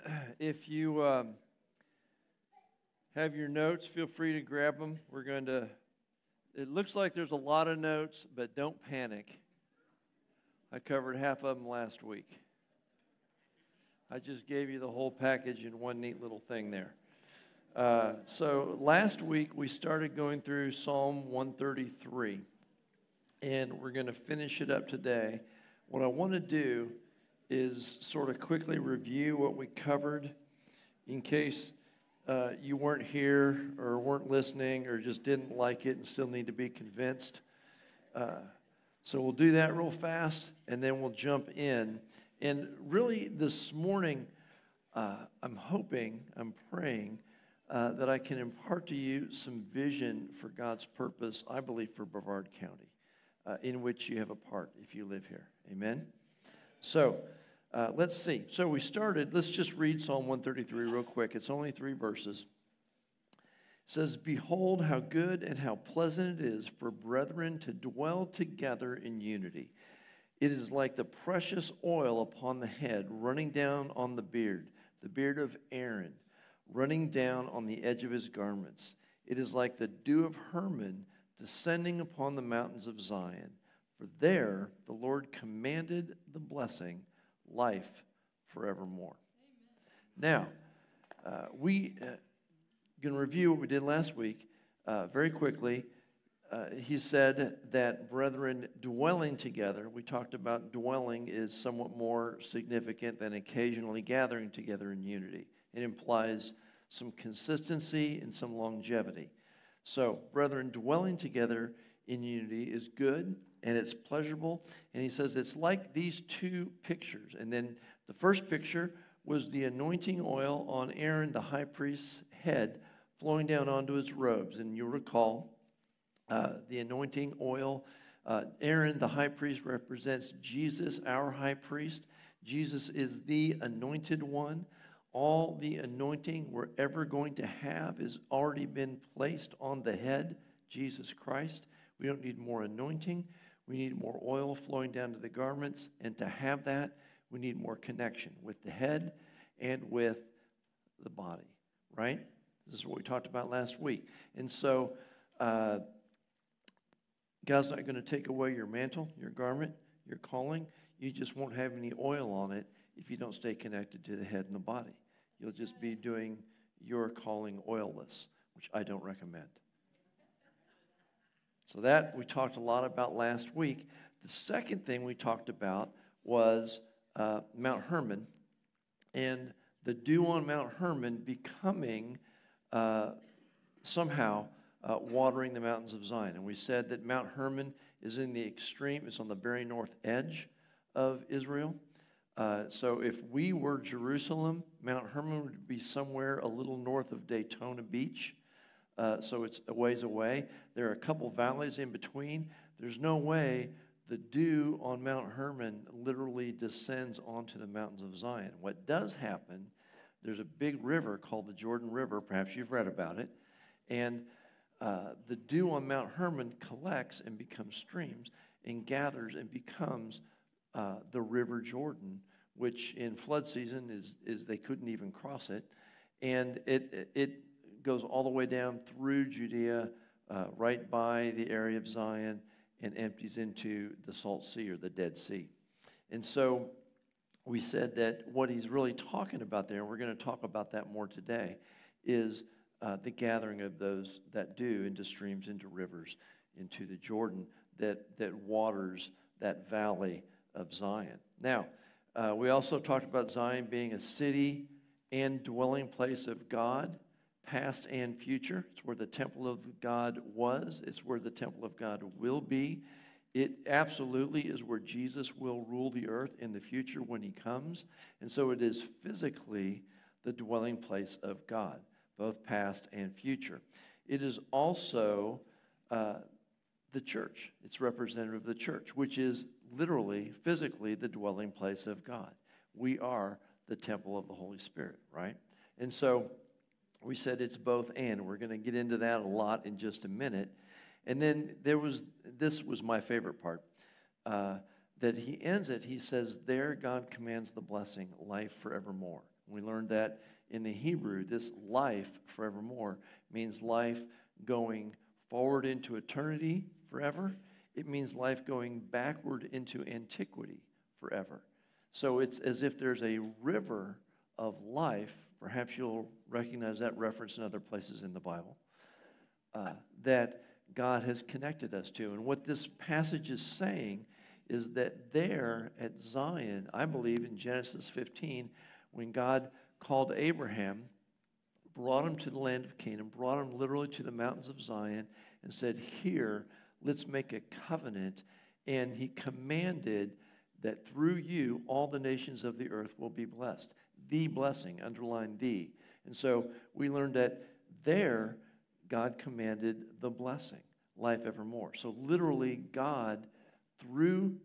if you um, have your notes, feel free to grab them. We're going to, it looks like there's a lot of notes, but don't panic. I covered half of them last week. I just gave you the whole package in one neat little thing there. Uh, so last week we started going through Psalm 133, and we're going to finish it up today. What I want to do is sort of quickly review what we covered in case uh, you weren't here or weren't listening or just didn't like it and still need to be convinced. Uh, so we'll do that real fast and then we'll jump in. And really, this morning, uh, I'm hoping, I'm praying uh, that I can impart to you some vision for God's purpose, I believe, for Brevard County, uh, in which you have a part if you live here. Amen? So, uh, let's see. So, we started, let's just read Psalm 133 real quick. It's only three verses. It says, Behold, how good and how pleasant it is for brethren to dwell together in unity. It is like the precious oil upon the head, running down on the beard, the beard of Aaron running down on the edge of his garments. It is like the dew of Hermon descending upon the mountains of Zion. For there the Lord commanded the blessing, life forevermore. Amen. Now, uh, we uh, going to review what we did last week uh, very quickly. Uh, he said that brethren dwelling together, we talked about dwelling is somewhat more significant than occasionally gathering together in unity. It implies some consistency and some longevity. So, brethren, dwelling together in unity is good and it's pleasurable. And he says it's like these two pictures. And then the first picture was the anointing oil on Aaron, the high priest's head, flowing down onto his robes. And you'll recall uh, the anointing oil. Uh, Aaron, the high priest, represents Jesus, our high priest. Jesus is the anointed one all the anointing we're ever going to have has already been placed on the head, Jesus Christ. We don't need more anointing. We need more oil flowing down to the garments. And to have that, we need more connection with the head and with the body, right? This is what we talked about last week. And so, uh, God's not going to take away your mantle, your garment, your calling. You just won't have any oil on it if you don't stay connected to the head and the body. You'll just be doing your calling oilless, which I don't recommend. So, that we talked a lot about last week. The second thing we talked about was uh, Mount Hermon and the dew on Mount Hermon becoming uh, somehow uh, watering the mountains of Zion. And we said that Mount Hermon is in the extreme, it's on the very north edge of Israel. Uh, so if we were Jerusalem, Mount Hermon would be somewhere a little north of Daytona Beach. Uh, so it's a ways away. There are a couple valleys in between. There's no way the dew on Mount Hermon literally descends onto the mountains of Zion. What does happen, there's a big river called the Jordan River. Perhaps you've read about it. And uh, the dew on Mount Hermon collects and becomes streams and gathers and becomes uh, the River Jordan, which in flood season is, is they couldn't even cross it. And it, it goes all the way down through Judea, uh, right by the area of Zion, and empties into the Salt Sea or the Dead Sea. And so we said that what he's really talking about there, and we're going to talk about that more today, is uh, the gathering of those that do into streams, into rivers, into the Jordan that, that waters that valley of Zion. Now, uh, we also talked about Zion being a city and dwelling place of God, past and future. It's where the temple of God was, it's where the temple of God will be. It absolutely is where Jesus will rule the earth in the future when he comes. And so it is physically the dwelling place of God, both past and future. It is also uh, the church. It's representative of the church, which is literally, physically, the dwelling place of God. We are the temple of the Holy Spirit, right? And so we said it's both and. We're going to get into that a lot in just a minute. And then there was, this was my favorite part, uh, that he ends it. He says, There God commands the blessing, life forevermore. We learned that in the Hebrew, this life forevermore means life going forward into eternity forever. It means life going backward into antiquity forever. So it's as if there's a river of life. Perhaps you'll recognize that reference in other places in the Bible uh, that God has connected us to. And what this passage is saying is that there at Zion, I believe in Genesis 15, when God called Abraham, brought him to the land of Canaan, brought him literally to the mountains of Zion, and said, Here, let's make a covenant. And he commanded that through you, all the nations of the earth will be blessed. The blessing, underline the. And so we learned that there, God commanded the blessing, life evermore. So literally, God, through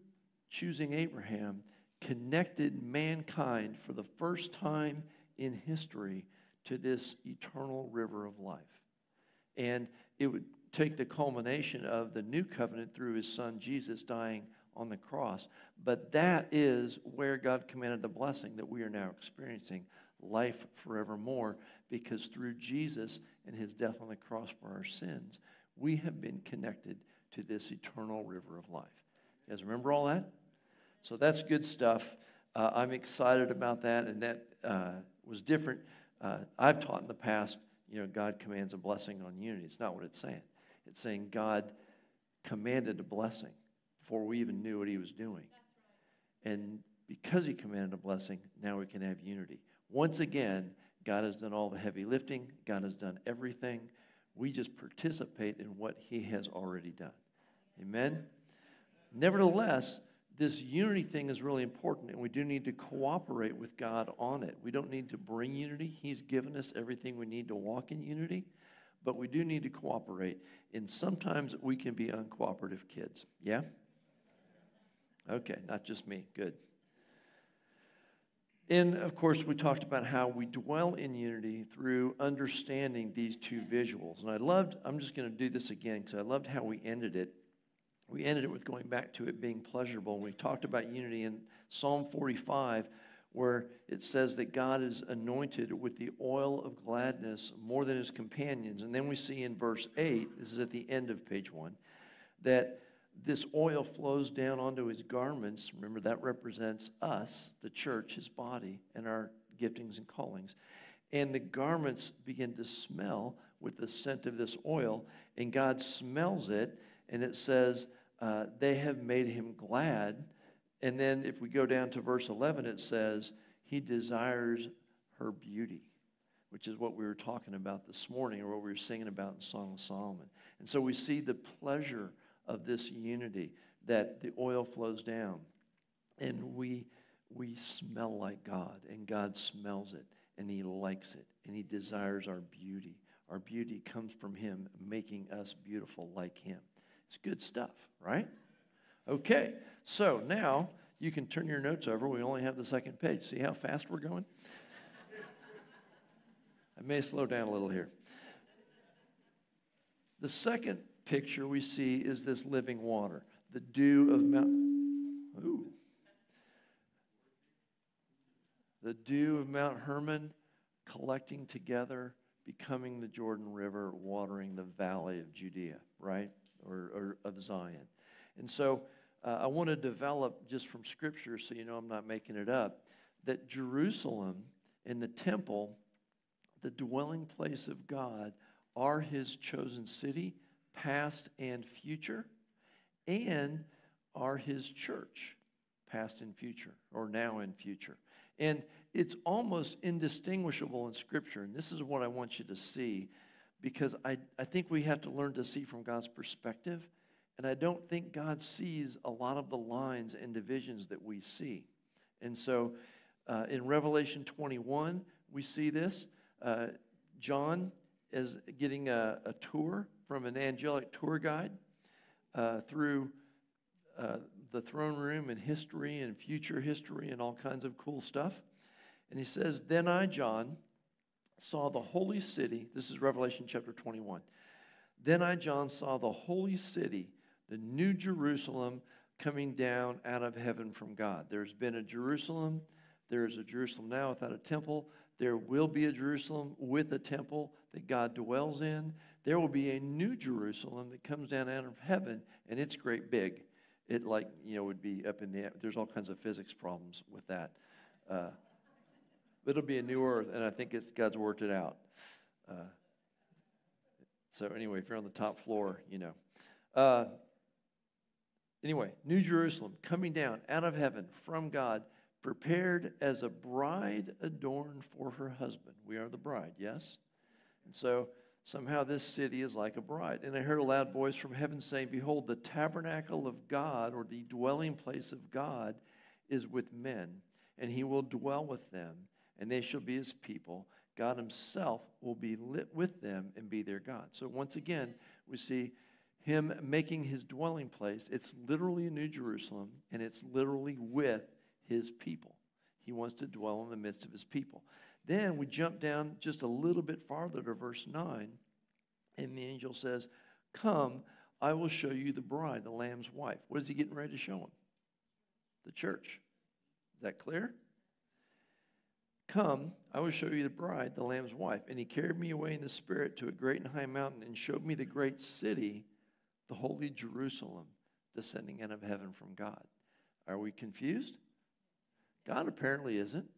choosing Abraham, connected mankind for the first time in history to this eternal river of life. And it would take the culmination of the new covenant through his son Jesus dying on the cross. But that is where God commanded the blessing that we are now experiencing life forevermore because through Jesus and his death on the cross for our sins, we have been connected to this eternal river of life. You guys remember all that? So that's good stuff. Uh, I'm excited about that, and that uh, was different. Uh, I've taught in the past, you know, God commands a blessing on unity. It's not what it's saying. It's saying God commanded a blessing before we even knew what he was doing. And because he commanded a blessing, now we can have unity. Once again, God has done all the heavy lifting, God has done everything. We just participate in what he has already done. Amen? Nevertheless, this unity thing is really important, and we do need to cooperate with God on it. We don't need to bring unity, He's given us everything we need to walk in unity, but we do need to cooperate. And sometimes we can be uncooperative kids. Yeah? Okay, not just me. Good. And of course, we talked about how we dwell in unity through understanding these two visuals. And I loved, I'm just going to do this again because I loved how we ended it. We ended it with going back to it being pleasurable. We talked about unity in Psalm 45, where it says that God is anointed with the oil of gladness more than his companions. And then we see in verse 8, this is at the end of page 1, that this oil flows down onto his garments. Remember, that represents us, the church, his body, and our giftings and callings. And the garments begin to smell with the scent of this oil, and God smells it, and it says, uh, They have made him glad. And then if we go down to verse 11, it says, He desires her beauty, which is what we were talking about this morning, or what we were singing about in Song of Solomon. And so we see the pleasure of this unity that the oil flows down and we we smell like God and God smells it and he likes it and he desires our beauty. Our beauty comes from him making us beautiful like him. It's good stuff, right? Okay. So, now you can turn your notes over. We only have the second page. See how fast we're going? I may slow down a little here. The second picture we see is this living water, the dew of Mount. Ooh. The dew of Mount Hermon collecting together, becoming the Jordan River, watering the valley of Judea, right? Or, or of Zion. And so uh, I want to develop just from Scripture, so you know I'm not making it up, that Jerusalem and the temple, the dwelling place of God, are his chosen city past and future, and are his church, past and future, or now and future. And it's almost indistinguishable in Scripture. And this is what I want you to see because I, I think we have to learn to see from God's perspective. And I don't think God sees a lot of the lines and divisions that we see. And so uh, in Revelation 21, we see this. Uh, John is getting a, a tour from an angelic tour guide uh, through uh, the throne room and history and future history and all kinds of cool stuff. And he says, Then I, John, saw the holy city. This is Revelation chapter 21. Then I, John, saw the holy city, the new Jerusalem, coming down out of heaven from God. There's been a Jerusalem There is a Jerusalem now without a temple. There will be a Jerusalem with a temple that God dwells in. There will be a new Jerusalem that comes down out of heaven, and it's great big. It like you know would be up in the. There's all kinds of physics problems with that. Uh, but it'll be a new earth, and I think it's God's worked it out. Uh, so anyway, if you're on the top floor, you know. Uh, anyway, New Jerusalem coming down out of heaven from God prepared as a bride adorned for her husband. We are the bride, yes? And so somehow this city is like a bride. And I heard a loud voice from heaven saying, Behold, the tabernacle of God, or the dwelling place of God, is with men, and he will dwell with them, and they shall be his people. God himself will be lit with them and be their God. So once again, we see him making his dwelling place. It's literally a New Jerusalem, and it's literally with his people. He wants to dwell in the midst of his people. Then we jump down just a little bit farther to verse 9, and the angel says, Come, I will show you the bride, the Lamb's wife. What is he getting ready to show him? The church. Is that clear? Come, I will show you the bride, the Lamb's wife. And he carried me away in the Spirit to a great and high mountain and showed me the great city, the holy Jerusalem, descending out of heaven from God. Are we confused? God apparently isn't.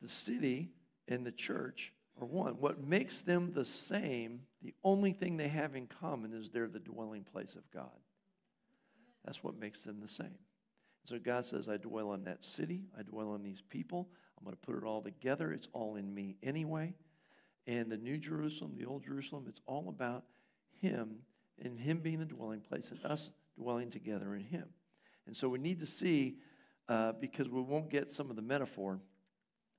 The city and the church are one. What makes them the same, the only thing they have in common is they're the dwelling place of God. That's what makes them the same. So God says, I dwell in that city, I dwell in these people. I'm going to put it all together. It's all in me anyway. And the New Jerusalem, the Old Jerusalem, it's all about Him and Him being the dwelling place and us dwelling together in Him. And so we need to see uh, because we won't get some of the metaphor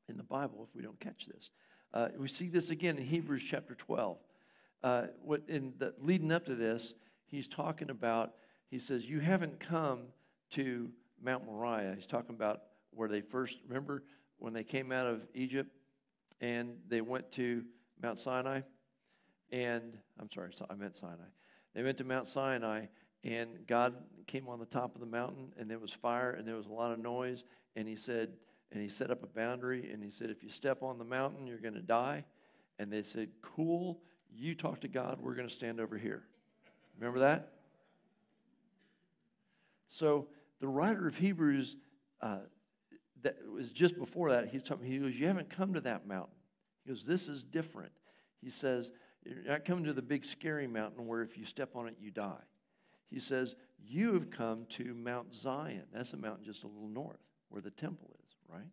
in the Bible if we don't catch this. Uh, we see this again in Hebrews chapter 12. Uh, what in the, leading up to this, he's talking about. He says, "You haven't come to Mount Moriah." He's talking about where they first remember when they came out of Egypt and they went to Mount Sinai. And I'm sorry, I meant Sinai. They went to Mount Sinai, and God came on the top of the mountain, and there was fire, and there was a lot of noise. And He said, and He set up a boundary, and He said, if you step on the mountain, you're going to die. And they said, cool, you talk to God, we're going to stand over here. Remember that? So the writer of Hebrews, uh, that was just before that, he's talking, he goes, You haven't come to that mountain. He goes, This is different. He says, You're not coming to the big scary mountain where if you step on it, you die. He says, You have come to Mount Zion. That's a mountain just a little north where the temple is, right?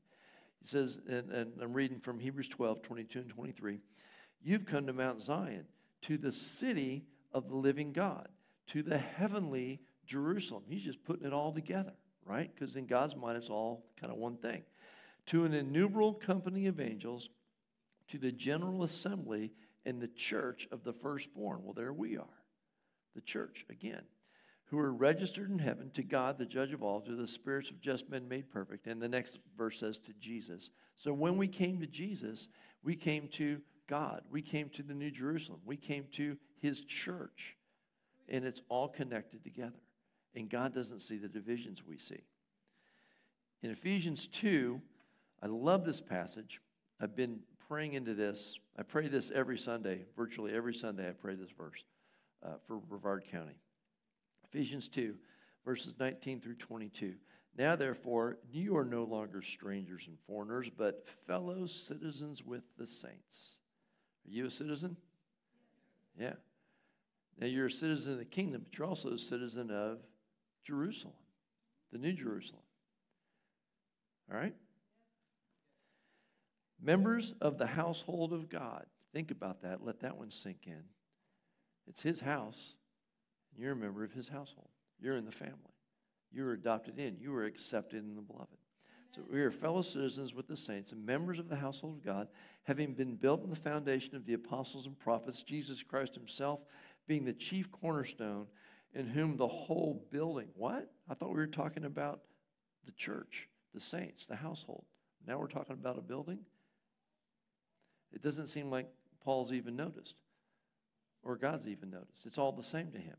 He says, and, and I'm reading from Hebrews 12, 22 and 23. You've come to Mount Zion, to the city of the living God, to the heavenly Jerusalem. He's just putting it all together, right? Because in God's mind, it's all kind of one thing. To an innumerable company of angels, to the general assembly and the church of the firstborn. Well, there we are, the church again who are registered in heaven to God, the judge of all, to the spirits of just men made perfect. And the next verse says to Jesus. So when we came to Jesus, we came to God. We came to the New Jerusalem. We came to his church. And it's all connected together. And God doesn't see the divisions we see. In Ephesians 2, I love this passage. I've been praying into this. I pray this every Sunday, virtually every Sunday, I pray this verse uh, for Brevard County. Ephesians 2, verses 19 through 22. Now, therefore, you are no longer strangers and foreigners, but fellow citizens with the saints. Are you a citizen? Yeah. Now, you're a citizen of the kingdom, but you're also a citizen of Jerusalem, the New Jerusalem. All right? Members of the household of God. Think about that. Let that one sink in. It's his house. You're a member of his household. You're in the family. You are adopted in. You are accepted in the beloved. So we are fellow citizens with the saints and members of the household of God, having been built on the foundation of the apostles and prophets, Jesus Christ himself being the chief cornerstone, in whom the whole building, what? I thought we were talking about the church, the saints, the household. Now we're talking about a building? It doesn't seem like Paul's even noticed or God's even noticed. It's all the same to him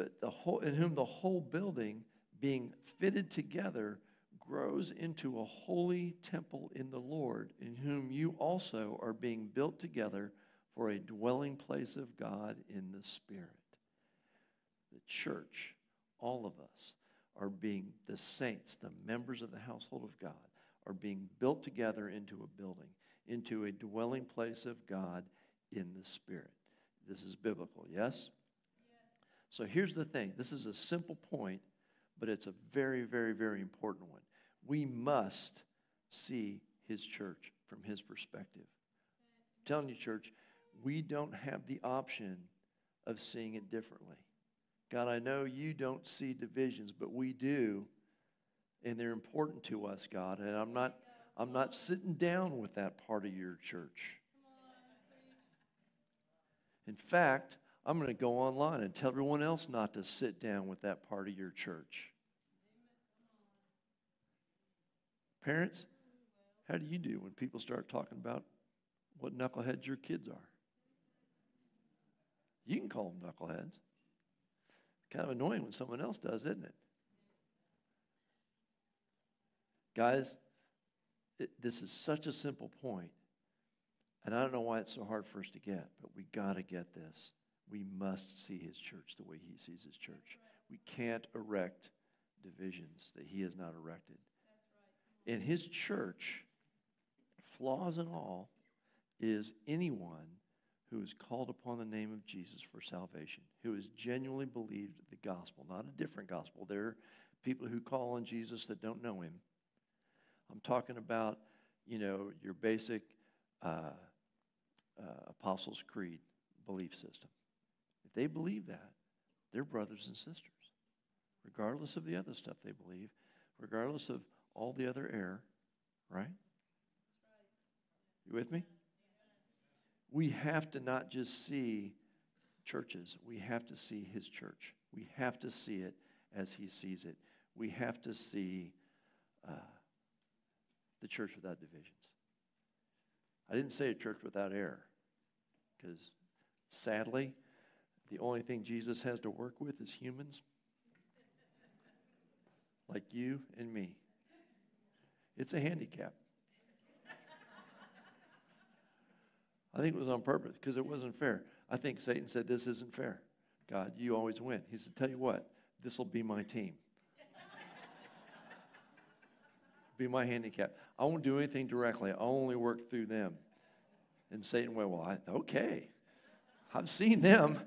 but the whole, in whom the whole building being fitted together grows into a holy temple in the Lord, in whom you also are being built together for a dwelling place of God in the Spirit. The church, all of us, are being, the saints, the members of the household of God, are being built together into a building, into a dwelling place of God in the Spirit. This is biblical, yes? So here's the thing this is a simple point, but it's a very, very, very important one. We must see his church from his perspective. I'm telling you, church, we don't have the option of seeing it differently. God, I know you don't see divisions, but we do, and they're important to us, God. And I'm not, I'm not sitting down with that part of your church. In fact, I'm going to go online and tell everyone else not to sit down with that part of your church. Parents, how do you do when people start talking about what knuckleheads your kids are? You can call them knuckleheads. Kind of annoying when someone else does, isn't it? Guys, it, this is such a simple point, and I don't know why it's so hard for us to get, but we got to get this. We must see his church the way he sees his church. We can't erect divisions that he has not erected. In his church, flaws and all, is anyone who is called upon the name of Jesus for salvation, who has genuinely believed the gospel, not a different gospel. There are people who call on Jesus that don't know him. I'm talking about, you know, your basic uh, uh, Apostles' Creed belief system. If they believe that, they're brothers and sisters, regardless of the other stuff they believe, regardless of all the other error, right? You with me? we have to not just see churches, we have to see his church. We have to see it as he sees it. We have to see uh, the church without divisions. I didn't say a church without error, because sadly, the only thing Jesus has to work with is humans like you and me. It's a handicap. I think it was on purpose because it wasn't fair. I think Satan said, This isn't fair. God, you always win. He said, Tell you what, this will be my team. be my handicap. I won't do anything directly, I'll only work through them. And Satan went, Well, I, okay, I've seen them.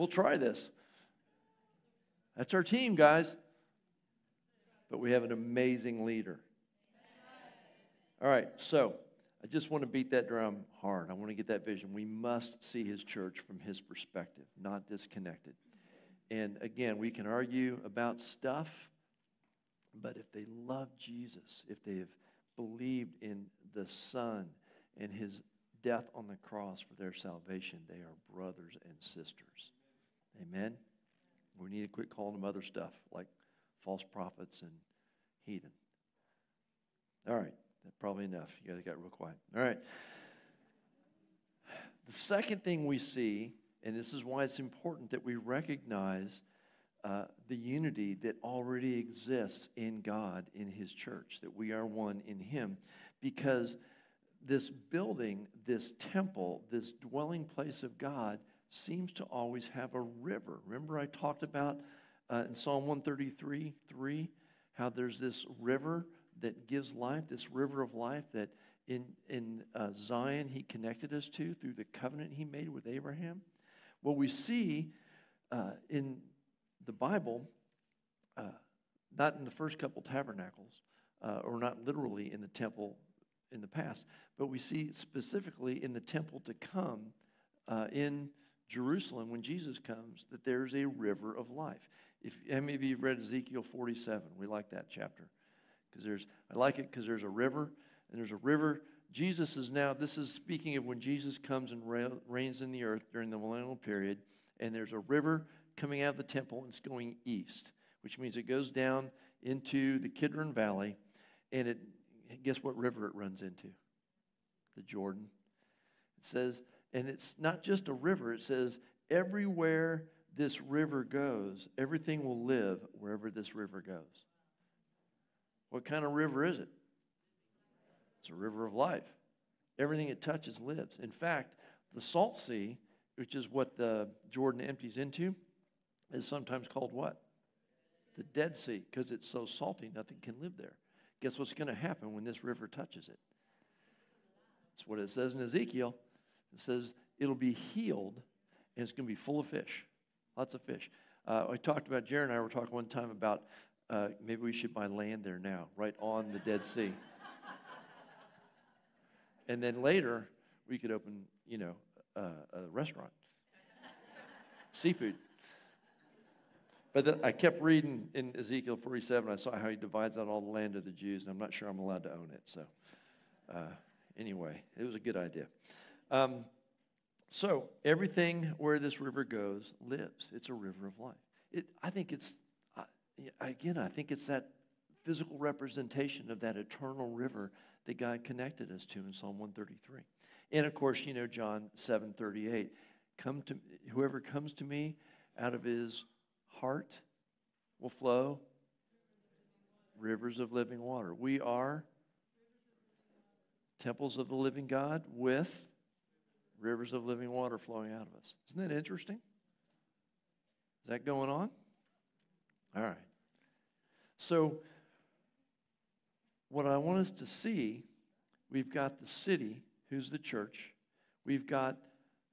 We'll try this. That's our team, guys. But we have an amazing leader. All right, so. I just want to beat that drum hard. I want to get that vision. We must see his church from his perspective, not disconnected. And again, we can argue about stuff, but if they love Jesus, if they have believed in the Son and his death on the cross for their salvation, they are brothers and sisters. Amen? We need to quit calling them other stuff like false prophets and heathen. All right. That's probably enough. You guys got real quiet. All right. The second thing we see, and this is why it's important that we recognize uh, the unity that already exists in God, in His church, that we are one in Him, because this building, this temple, this dwelling place of God seems to always have a river. Remember, I talked about uh, in Psalm 133 3 how there's this river that gives life, this river of life that in, in uh, Zion he connected us to through the covenant he made with Abraham. Well, we see uh, in the Bible, uh, not in the first couple tabernacles, uh, or not literally in the temple in the past, but we see specifically in the temple to come uh, in Jerusalem when Jesus comes that there's a river of life. If how many of you have read Ezekiel 47? We like that chapter because there's I like it because there's a river and there's a river. Jesus is now this is speaking of when Jesus comes and reigns in the earth during the millennial period, and there's a river coming out of the temple and it's going east, which means it goes down into the Kidron Valley, and it guess what river it runs into? The Jordan. It says, and it's not just a river. It says everywhere this river goes, everything will live wherever this river goes. What kind of river is it? It's a river of life. Everything it touches lives. In fact, the Salt Sea, which is what the Jordan empties into, is sometimes called what? The Dead Sea, because it's so salty, nothing can live there. Guess what's going to happen when this river touches it? That's what it says in Ezekiel. It says it'll be healed and it's going to be full of fish, lots of fish. Uh, I talked about, Jared and I were talking one time about uh, maybe we should buy land there now, right on the Dead Sea. and then later, we could open, you know, uh, a restaurant, seafood. But the, I kept reading in Ezekiel 47. I saw how he divides out all the land of the Jews, and I'm not sure I'm allowed to own it. So, uh, anyway, it was a good idea. Um, so, everything where this river goes lives. It's a river of life. It, I think it's, uh, again, I think it's that physical representation of that eternal river that God connected us to in Psalm 133. And of course, you know John 7:38. Come to whoever comes to me out of his heart will flow rivers of living water. We are temples of the living God with rivers of living water flowing out of us. Isn't that interesting? Is that going on? All right. So, what I want us to see, we've got the city, who's the church. We've got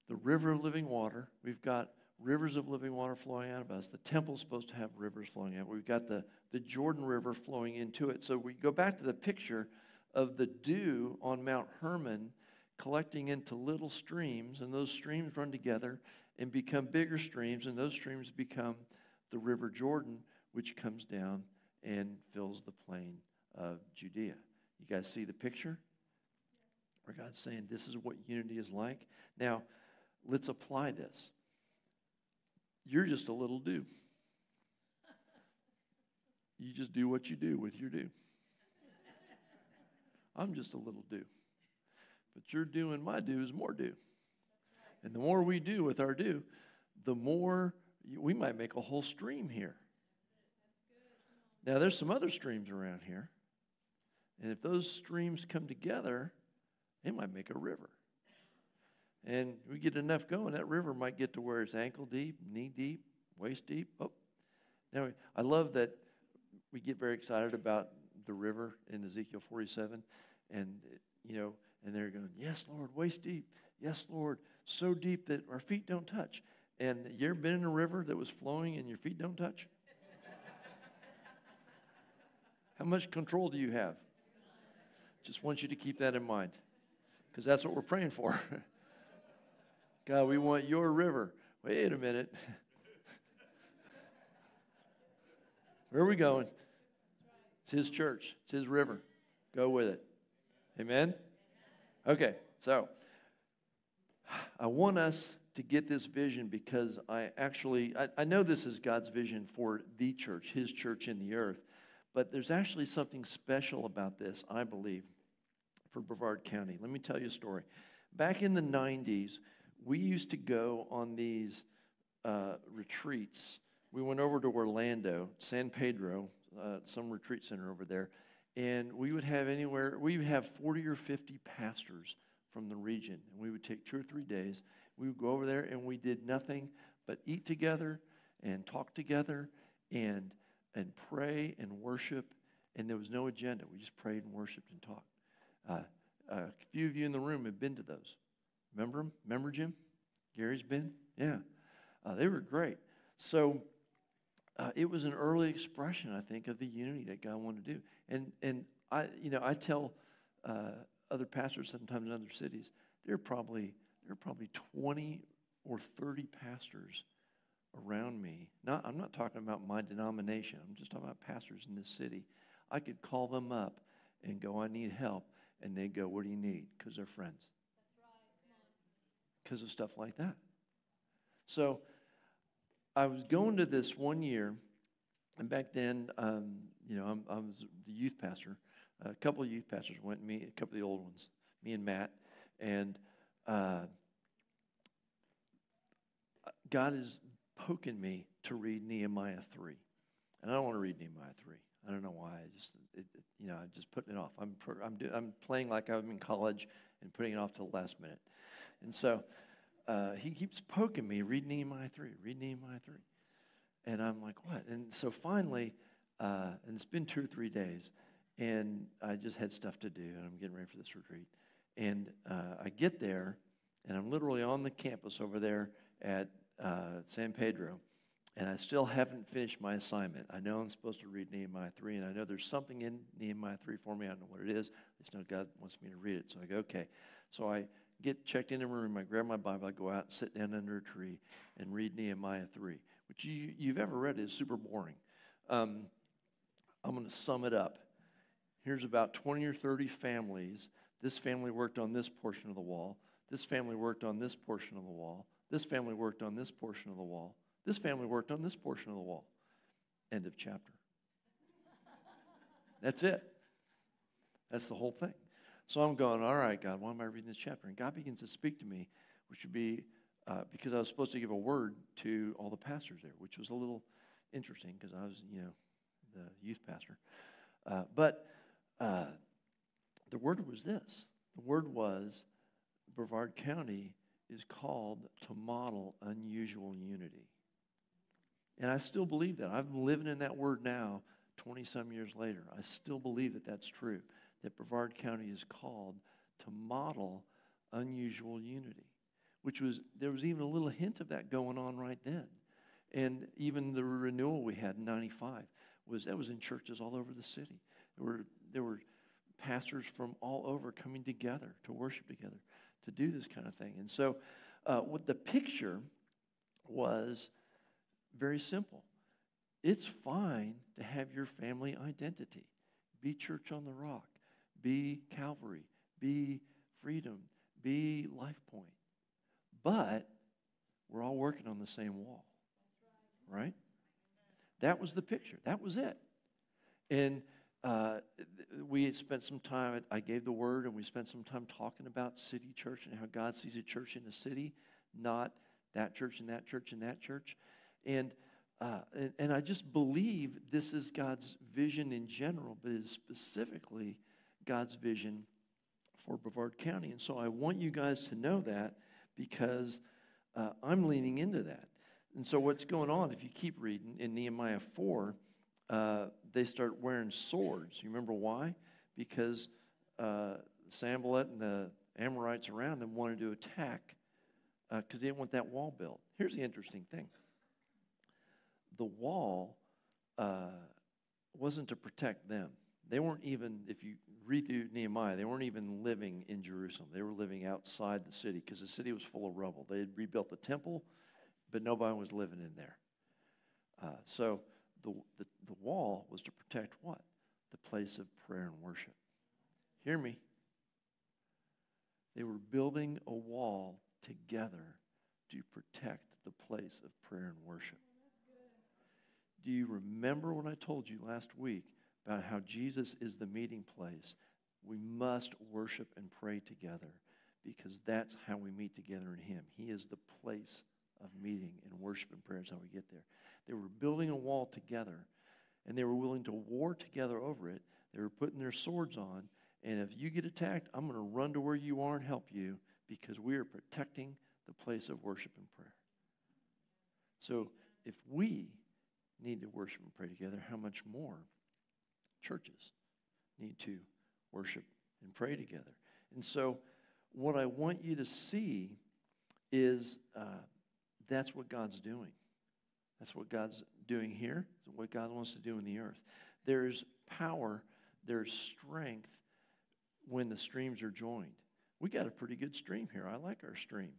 the river of living water. We've got rivers of living water flowing out of us. The temple's supposed to have rivers flowing out. We've got the, the Jordan River flowing into it. So we go back to the picture of the dew on Mount Hermon collecting into little streams, and those streams run together and become bigger streams, and those streams become the River Jordan, which comes down and fills the plain of Judea. You guys see the picture? Where God's saying this is what unity is like. Now, let's apply this. You're just a little dew. You just do what you do with your dew. I'm just a little dew. But you're doing my dew is more dew. And the more we do with our dew, the more we might make a whole stream here. Now, there's some other streams around here. And if those streams come together, they might make a river. And we get enough going, that river might get to where it's ankle deep, knee deep, waist deep. Oh, now I love that we get very excited about the river in Ezekiel 47, and you know, and they're going, "Yes, Lord, waist deep. Yes, Lord, so deep that our feet don't touch." And you ever been in a river that was flowing and your feet don't touch? How much control do you have? Just want you to keep that in mind because that's what we're praying for. God, we want your river. Wait a minute. Where are we going? It's his church, it's his river. Go with it. Amen? Okay, so I want us to get this vision because I actually, I, I know this is God's vision for the church, his church in the earth, but there's actually something special about this, I believe, for Brevard County. Let me tell you a story. Back in the 90s, we used to go on these uh, retreats. We went over to Orlando, San Pedro, uh, some retreat center over there, and we would have anywhere, we would have 40 or 50 pastors from the region. And we would take two or three days. We would go over there and we did nothing but eat together and talk together and, and pray and worship. And there was no agenda. We just prayed and worshiped and talked. Uh, a few of you in the room have been to those. Remember them? Remember Jim? Gary's been? Yeah. Uh, they were great. So uh, it was an early expression, I think, of the unity that God wanted to do. And, and I, you know, I tell uh, other pastors sometimes in other cities, there are probably, there are probably 20 or 30 pastors around me. Not, I'm not talking about my denomination. I'm just talking about pastors in this city. I could call them up and go, I need help. And they go, What do you need? Because they're friends because of stuff like that. So I was going to this one year, and back then, um, you know, I'm, I was the youth pastor. A couple of youth pastors went, me, a couple of the old ones, me and Matt, and uh, God is poking me to read Nehemiah 3. And I don't want to read Nehemiah 3. I don't know why. I just, it, it, you know, I'm just putting it off. I'm, I'm, do, I'm playing like I'm in college and putting it off to the last minute. And so uh, he keeps poking me, read Nehemiah 3, read Nehemiah 3. And I'm like, what? And so finally, uh, and it's been two or three days, and I just had stuff to do, and I'm getting ready for this retreat. And uh, I get there, and I'm literally on the campus over there at uh, San Pedro, and I still haven't finished my assignment. I know I'm supposed to read Nehemiah 3, and I know there's something in Nehemiah 3 for me. I don't know what it is. I just know God wants me to read it. So I go, okay. So I get checked in the room. I grab my Bible. I go out sit down under a tree and read Nehemiah 3, which you, you've ever read is super boring. Um, I'm going to sum it up. Here's about 20 or 30 families. This family worked on this portion of the wall. This family worked on this portion of the wall. This family worked on this portion of the wall. This family worked on this portion of the wall. End of chapter. That's it. That's the whole thing. So I'm going, all right, God, why am I reading this chapter? And God begins to speak to me, which would be uh, because I was supposed to give a word to all the pastors there, which was a little interesting because I was, you know, the youth pastor. Uh, but uh, the word was this the word was Brevard County is called to model unusual unity. And I still believe that. I'm living in that word now, 20 some years later. I still believe that that's true, that Brevard County is called to model unusual unity, which was, there was even a little hint of that going on right then. And even the renewal we had in 95 was, that was in churches all over the city. There were, there were pastors from all over coming together to worship together, to do this kind of thing. And so, uh, what the picture was very simple. It's fine to have your family identity. Be Church on the Rock, be Calvary, be Freedom, be Life Point. But we're all working on the same wall, right? That was the picture. That was it. And uh, we spent some time, I gave the word, and we spent some time talking about city church and how God sees a church in a city, not that church and that church and that church. And, uh, and, and I just believe this is God's vision in general, but it is specifically God's vision for Brevard County. And so I want you guys to know that because uh, I'm leaning into that. And so what's going on, if you keep reading in Nehemiah 4, uh, they start wearing swords. You remember why? Because uh, and the Amorites around them wanted to attack because uh, they didn't want that wall built. Here's the interesting thing the wall uh, wasn't to protect them. They weren't even, if you read through Nehemiah, they weren't even living in Jerusalem. They were living outside the city because the city was full of rubble. They had rebuilt the temple, but nobody was living in there. Uh, so the, the, the wall was to protect what? The place of prayer and worship. Hear me. They were building a wall together to protect the place of prayer and worship. Do you remember what I told you last week about how Jesus is the meeting place? We must worship and pray together because that's how we meet together in Him. He is the place of meeting and worship and prayer is how we get there. They were building a wall together and they were willing to war together over it. They were putting their swords on. And if you get attacked, I'm going to run to where you are and help you because we are protecting the place of worship and prayer. So if we need to worship and pray together, how much more churches need to worship and pray together? And so, what I want you to see is uh, that's what God's doing. That's what God's doing here. It's what God wants to do in the earth. There's power, there's strength when the streams are joined. We got a pretty good stream here. I like our stream.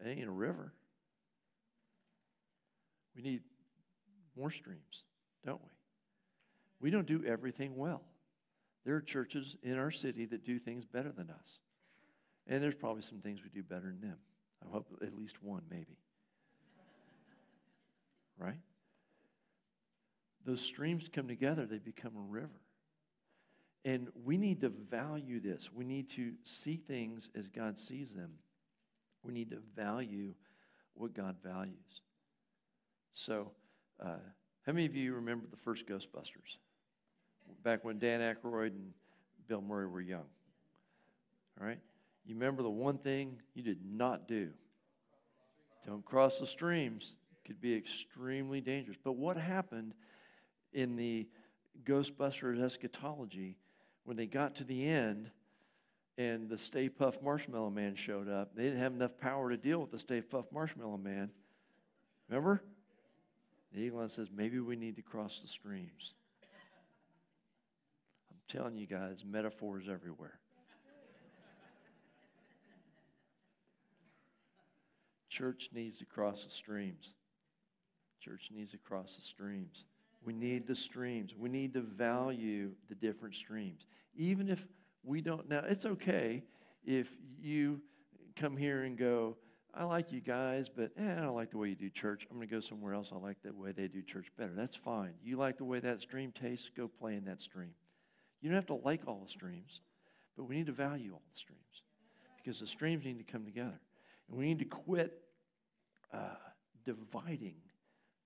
It ain't a river. We need more streams, don't we? We don't do everything well. There are churches in our city that do things better than us. And there's probably some things we do better than them. I hope at least one, maybe. right? Those streams come together, they become a river. And we need to value this. We need to see things as God sees them. We need to value what God values. So, uh, How many of you remember the first Ghostbusters? Back when Dan Aykroyd and Bill Murray were young. All right? You remember the one thing you did not do? Don't cross the streams. Could be extremely dangerous. But what happened in the Ghostbusters eschatology when they got to the end and the Stay Puft Marshmallow Man showed up? They didn't have enough power to deal with the Stay Puft Marshmallow Man. Remember? The eagle says, maybe we need to cross the streams. Telling you guys, metaphors everywhere. Church needs to cross the streams. Church needs to cross the streams. We need the streams. We need to value the different streams. Even if we don't now, it's okay if you come here and go, I like you guys, but eh, I don't like the way you do church. I'm going to go somewhere else. I like the way they do church better. That's fine. You like the way that stream tastes, go play in that stream. You don't have to like all the streams, but we need to value all the streams because the streams need to come together. And we need to quit uh, dividing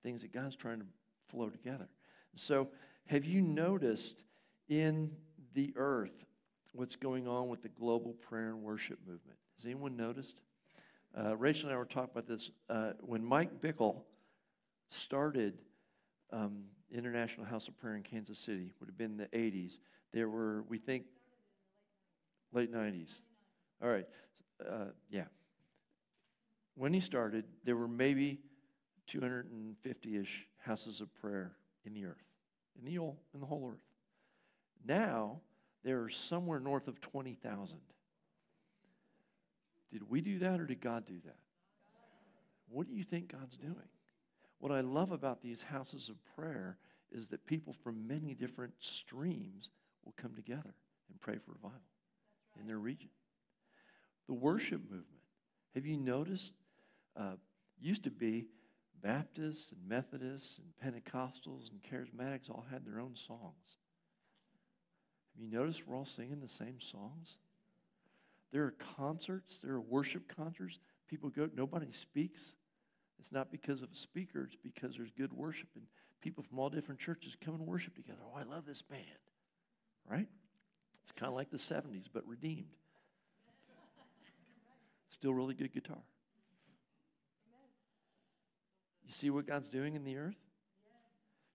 things that God's trying to flow together. So, have you noticed in the earth what's going on with the global prayer and worship movement? Has anyone noticed? Uh, Rachel and I were talking about this. Uh, when Mike Bickle started um, International House of Prayer in Kansas City, would have been in the 80s, there were, we think, late 90s. All right. Uh, yeah. When he started, there were maybe 250 ish houses of prayer in the earth, in the, whole, in the whole earth. Now, there are somewhere north of 20,000. Did we do that or did God do that? What do you think God's doing? What I love about these houses of prayer is that people from many different streams will come together and pray for revival right. in their region. The worship movement. Have you noticed? Uh, used to be Baptists and Methodists and Pentecostals and Charismatics all had their own songs. Have you noticed we're all singing the same songs? There are concerts, there are worship concerts. People go, nobody speaks. It's not because of a speaker, it's because there's good worship. And people from all different churches come and worship together. Oh, I love this band. Right? It's kind of like the 70s, but redeemed. Still really good guitar. You see what God's doing in the earth?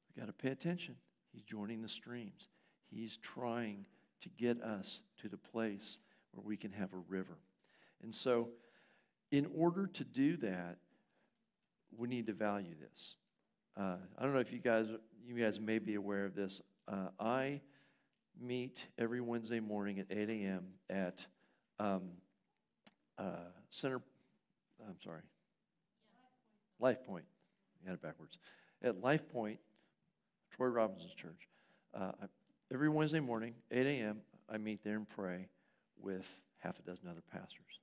We've got to pay attention. He's joining the streams. He's trying to get us to the place where we can have a river. And so, in order to do that, we need to value this. Uh, I don't know if you guys, you guys may be aware of this. Uh, I meet every Wednesday morning at 8 a.m. at um, uh, Center. I'm sorry, Life Point. I got it backwards. At Life Point, Troy Robinson's church. Uh, every Wednesday morning, 8 a.m., I meet there and pray with half a dozen other pastors.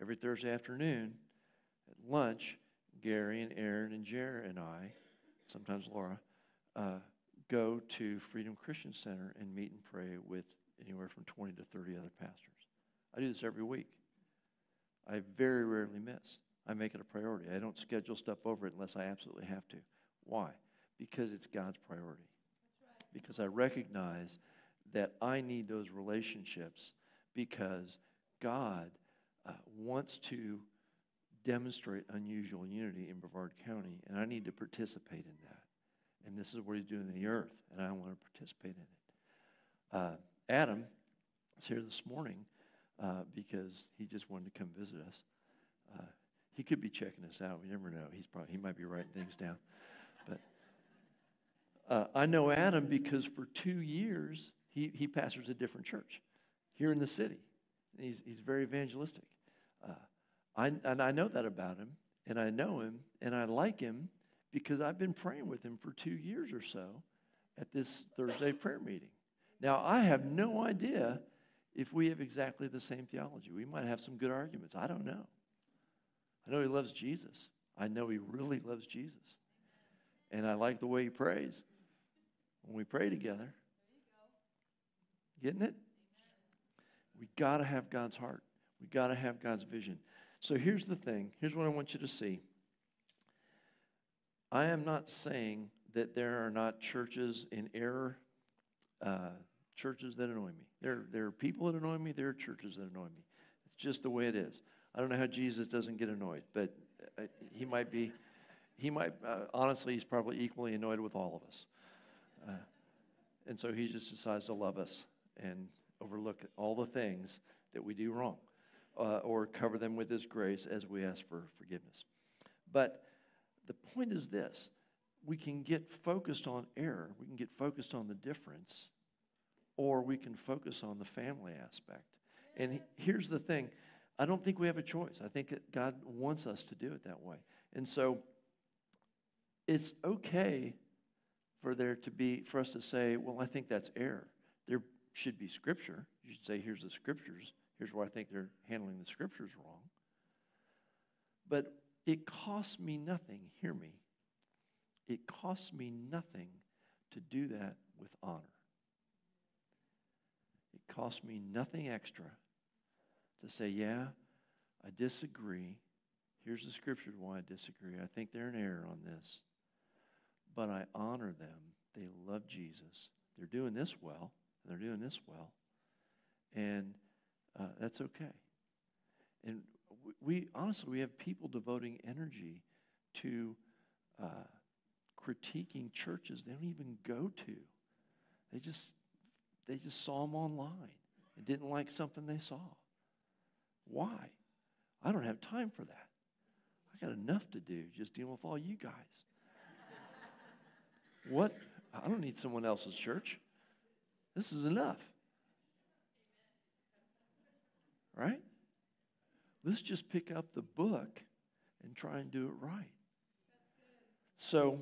Every Thursday afternoon at lunch, Gary and Aaron and Jared and I, sometimes Laura, uh, go to Freedom Christian Center and meet and pray with anywhere from 20 to 30 other pastors. I do this every week. I very rarely miss. I make it a priority. I don't schedule stuff over it unless I absolutely have to. Why? Because it's God's priority. Because I recognize that I need those relationships because God uh, wants to demonstrate unusual unity in Brevard County, and I need to participate in that. And this is what He's doing in the earth, and I want to participate in it. Uh, Adam is here this morning uh, because he just wanted to come visit us. Uh, he could be checking us out. We never know. He's probably he might be writing things down. But uh, I know Adam because for two years he, he pastors a different church here in the city. He's, he's very evangelistic. Uh, I, and I know that about him, and I know him, and I like him because I've been praying with him for two years or so at this Thursday prayer meeting. Now, I have no idea if we have exactly the same theology. We might have some good arguments. I don't know. I know he loves Jesus. I know he really loves Jesus. And I like the way he prays when we pray together. Getting it? We got to have God's heart. We got to have God's vision. So here's the thing. Here's what I want you to see. I am not saying that there are not churches in error, uh, churches that annoy me. There, there are people that annoy me, there are churches that annoy me. It's just the way it is. I don't know how Jesus doesn't get annoyed, but uh, he might be, he might, uh, honestly, he's probably equally annoyed with all of us. Uh, and so he just decides to love us and overlook all the things that we do wrong uh, or cover them with his grace as we ask for forgiveness. But the point is this we can get focused on error, we can get focused on the difference, or we can focus on the family aspect. And here's the thing I don't think we have a choice. I think that God wants us to do it that way. And so it's okay for there to be, for us to say, well, I think that's error. There should be scripture. You should say, here's the scriptures. Here's where I think they're handling the scriptures wrong. But it costs me nothing, hear me. It costs me nothing to do that with honor. It costs me nothing extra to say, yeah, I disagree. Here's the scripture why I disagree. I think they're in error on this. But I honor them. They love Jesus. They're doing this well, and they're doing this well. And uh, that's okay. And we, honestly, we have people devoting energy to uh, critiquing churches they don't even go to. They just they just saw them online and didn't like something they saw. Why? I don't have time for that. I got enough to do just dealing with all you guys. what? I don't need someone else's church. This is enough. Right? Let's just pick up the book and try and do it right. So,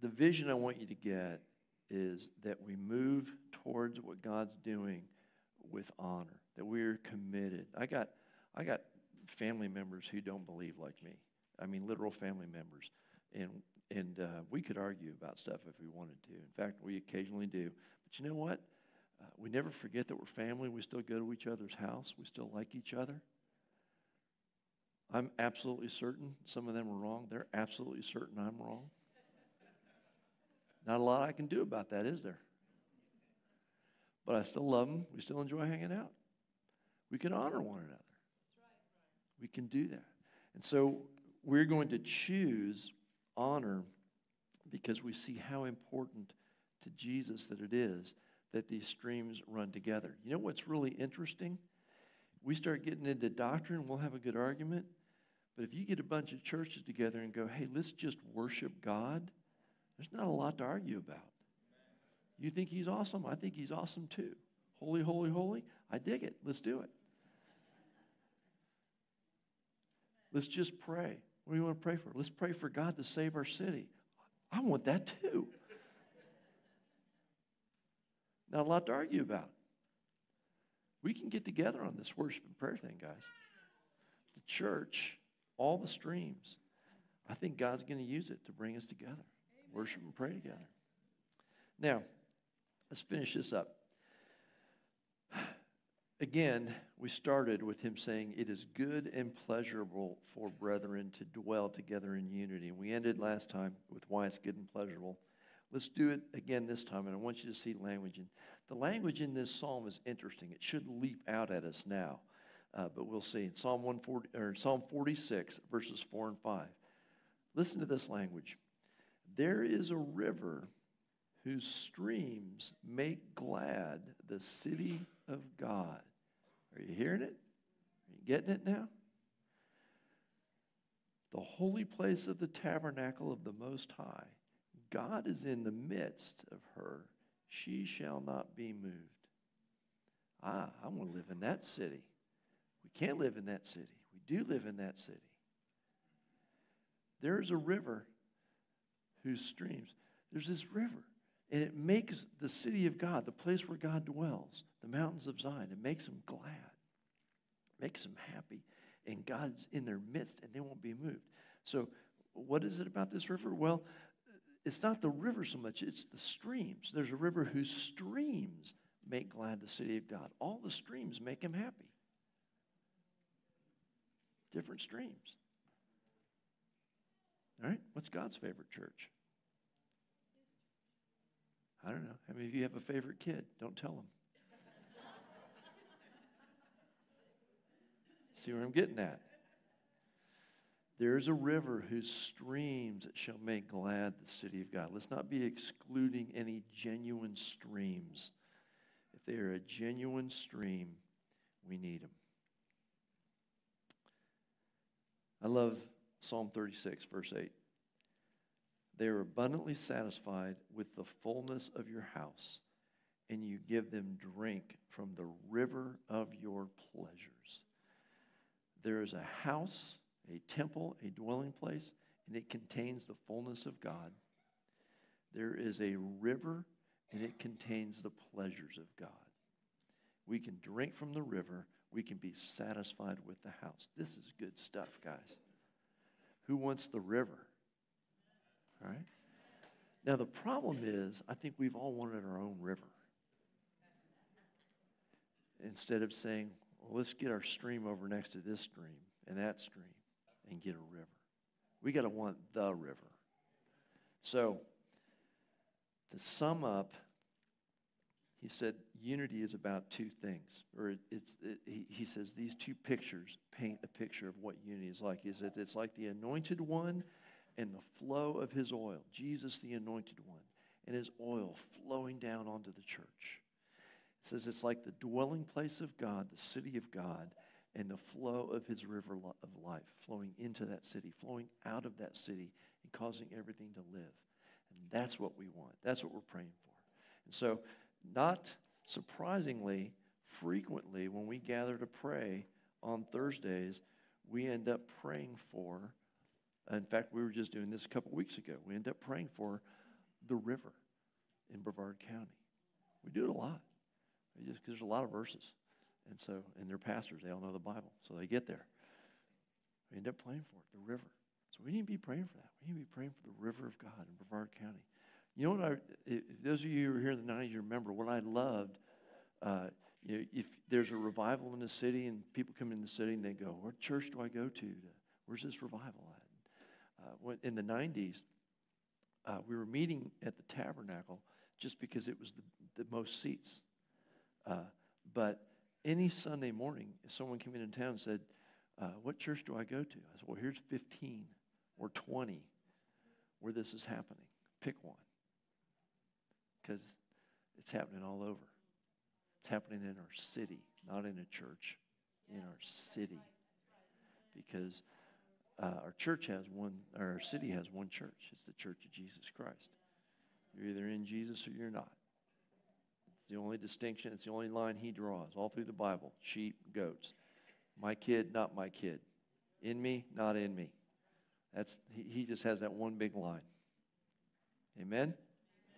the vision I want you to get is that we move towards what God's doing with honor, that we're committed. I got, I got family members who don't believe like me. I mean, literal family members. And, and uh, we could argue about stuff if we wanted to. In fact, we occasionally do. But you know what? Uh, we never forget that we're family. We still go to each other's house. We still like each other. I'm absolutely certain some of them are wrong. They're absolutely certain I'm wrong. Not a lot I can do about that, is there? But I still love them. We still enjoy hanging out. We can honor one another. We can do that. And so we're going to choose honor because we see how important to Jesus that it is that these streams run together. You know what's really interesting? We start getting into doctrine, we'll have a good argument. But if you get a bunch of churches together and go, hey, let's just worship God, there's not a lot to argue about. You think he's awesome? I think he's awesome too. Holy, holy, holy. I dig it. Let's do it. Let's just pray. What do you want to pray for? Let's pray for God to save our city. I want that too. Not a lot to argue about. We can get together on this worship and prayer thing, guys. The church, all the streams. I think God's going to use it to bring us together, Amen. worship and pray together. Now, let's finish this up. Again, we started with him saying, It is good and pleasurable for brethren to dwell together in unity. And we ended last time with why it's good and pleasurable. Let's do it again this time, and I want you to see language. And the language in this psalm is interesting. It should leap out at us now, uh, but we'll see. Psalm 140 or Psalm 46, verses 4 and 5. Listen to this language. There is a river whose streams make glad the city of God. Are you hearing it? Are you getting it now? The holy place of the tabernacle of the Most High God is in the midst of her. She shall not be moved. Ah, I want to live in that city. We can't live in that city. We do live in that city. There is a river whose streams, there's this river, and it makes the city of God, the place where God dwells, the mountains of Zion, it makes them glad, makes them happy, and God's in their midst, and they won't be moved. So, what is it about this river? Well, it's not the river so much, it's the streams. There's a river whose streams make glad the city of God. All the streams make him happy. Different streams. All right? What's God's favorite church? I don't know. How many of you have a favorite kid? Don't tell them. See where I'm getting at? There is a river whose streams shall make glad the city of God. Let's not be excluding any genuine streams. If they are a genuine stream, we need them. I love Psalm 36, verse 8. They are abundantly satisfied with the fullness of your house, and you give them drink from the river of your pleasures. There is a house, a temple, a dwelling place, and it contains the fullness of God. There is a river, and it contains the pleasures of God. We can drink from the river. We can be satisfied with the house. This is good stuff, guys. Who wants the river? All right? Now, the problem is, I think we've all wanted our own river. Instead of saying, well, let's get our stream over next to this stream and that stream and get a river. We got to want the river. So, to sum up, he said unity is about two things. Or it, it's, it, he, he says these two pictures paint a picture of what unity is like. He says it's like the anointed one and the flow of his oil, Jesus the anointed one, and his oil flowing down onto the church. It says it's like the dwelling place of God, the city of God, and the flow of his river of life flowing into that city, flowing out of that city, and causing everything to live. And that's what we want. That's what we're praying for. And so, not surprisingly, frequently when we gather to pray on Thursdays, we end up praying for in fact, we were just doing this a couple weeks ago. We end up praying for the river in Brevard County. We do it a lot, just because there's a lot of verses, and so and they're pastors. They all know the Bible, so they get there. We end up praying for it, the river. So we need to be praying for that. We need to be praying for the river of God in Brevard County. You know what? I, if those of you who were here in the '90s, you remember what I loved. Uh, you know, if there's a revival in the city and people come in the city and they go, "What church do I go to? to where's this revival at?" uh, in the 90s, uh, we were meeting at the tabernacle just because it was the, the most seats. Uh, but any Sunday morning, if someone came into town and said, uh, What church do I go to? I said, Well, here's 15 or 20 where this is happening. Pick one. Because it's happening all over. It's happening in our city, not in a church, in our city. Because uh, our church has one, our city has one church. It's the Church of Jesus Christ. You're either in Jesus or you're not. The only distinction, it's the only line he draws all through the Bible sheep, goats. My kid, not my kid. In me, not in me. That's, he, he just has that one big line. Amen?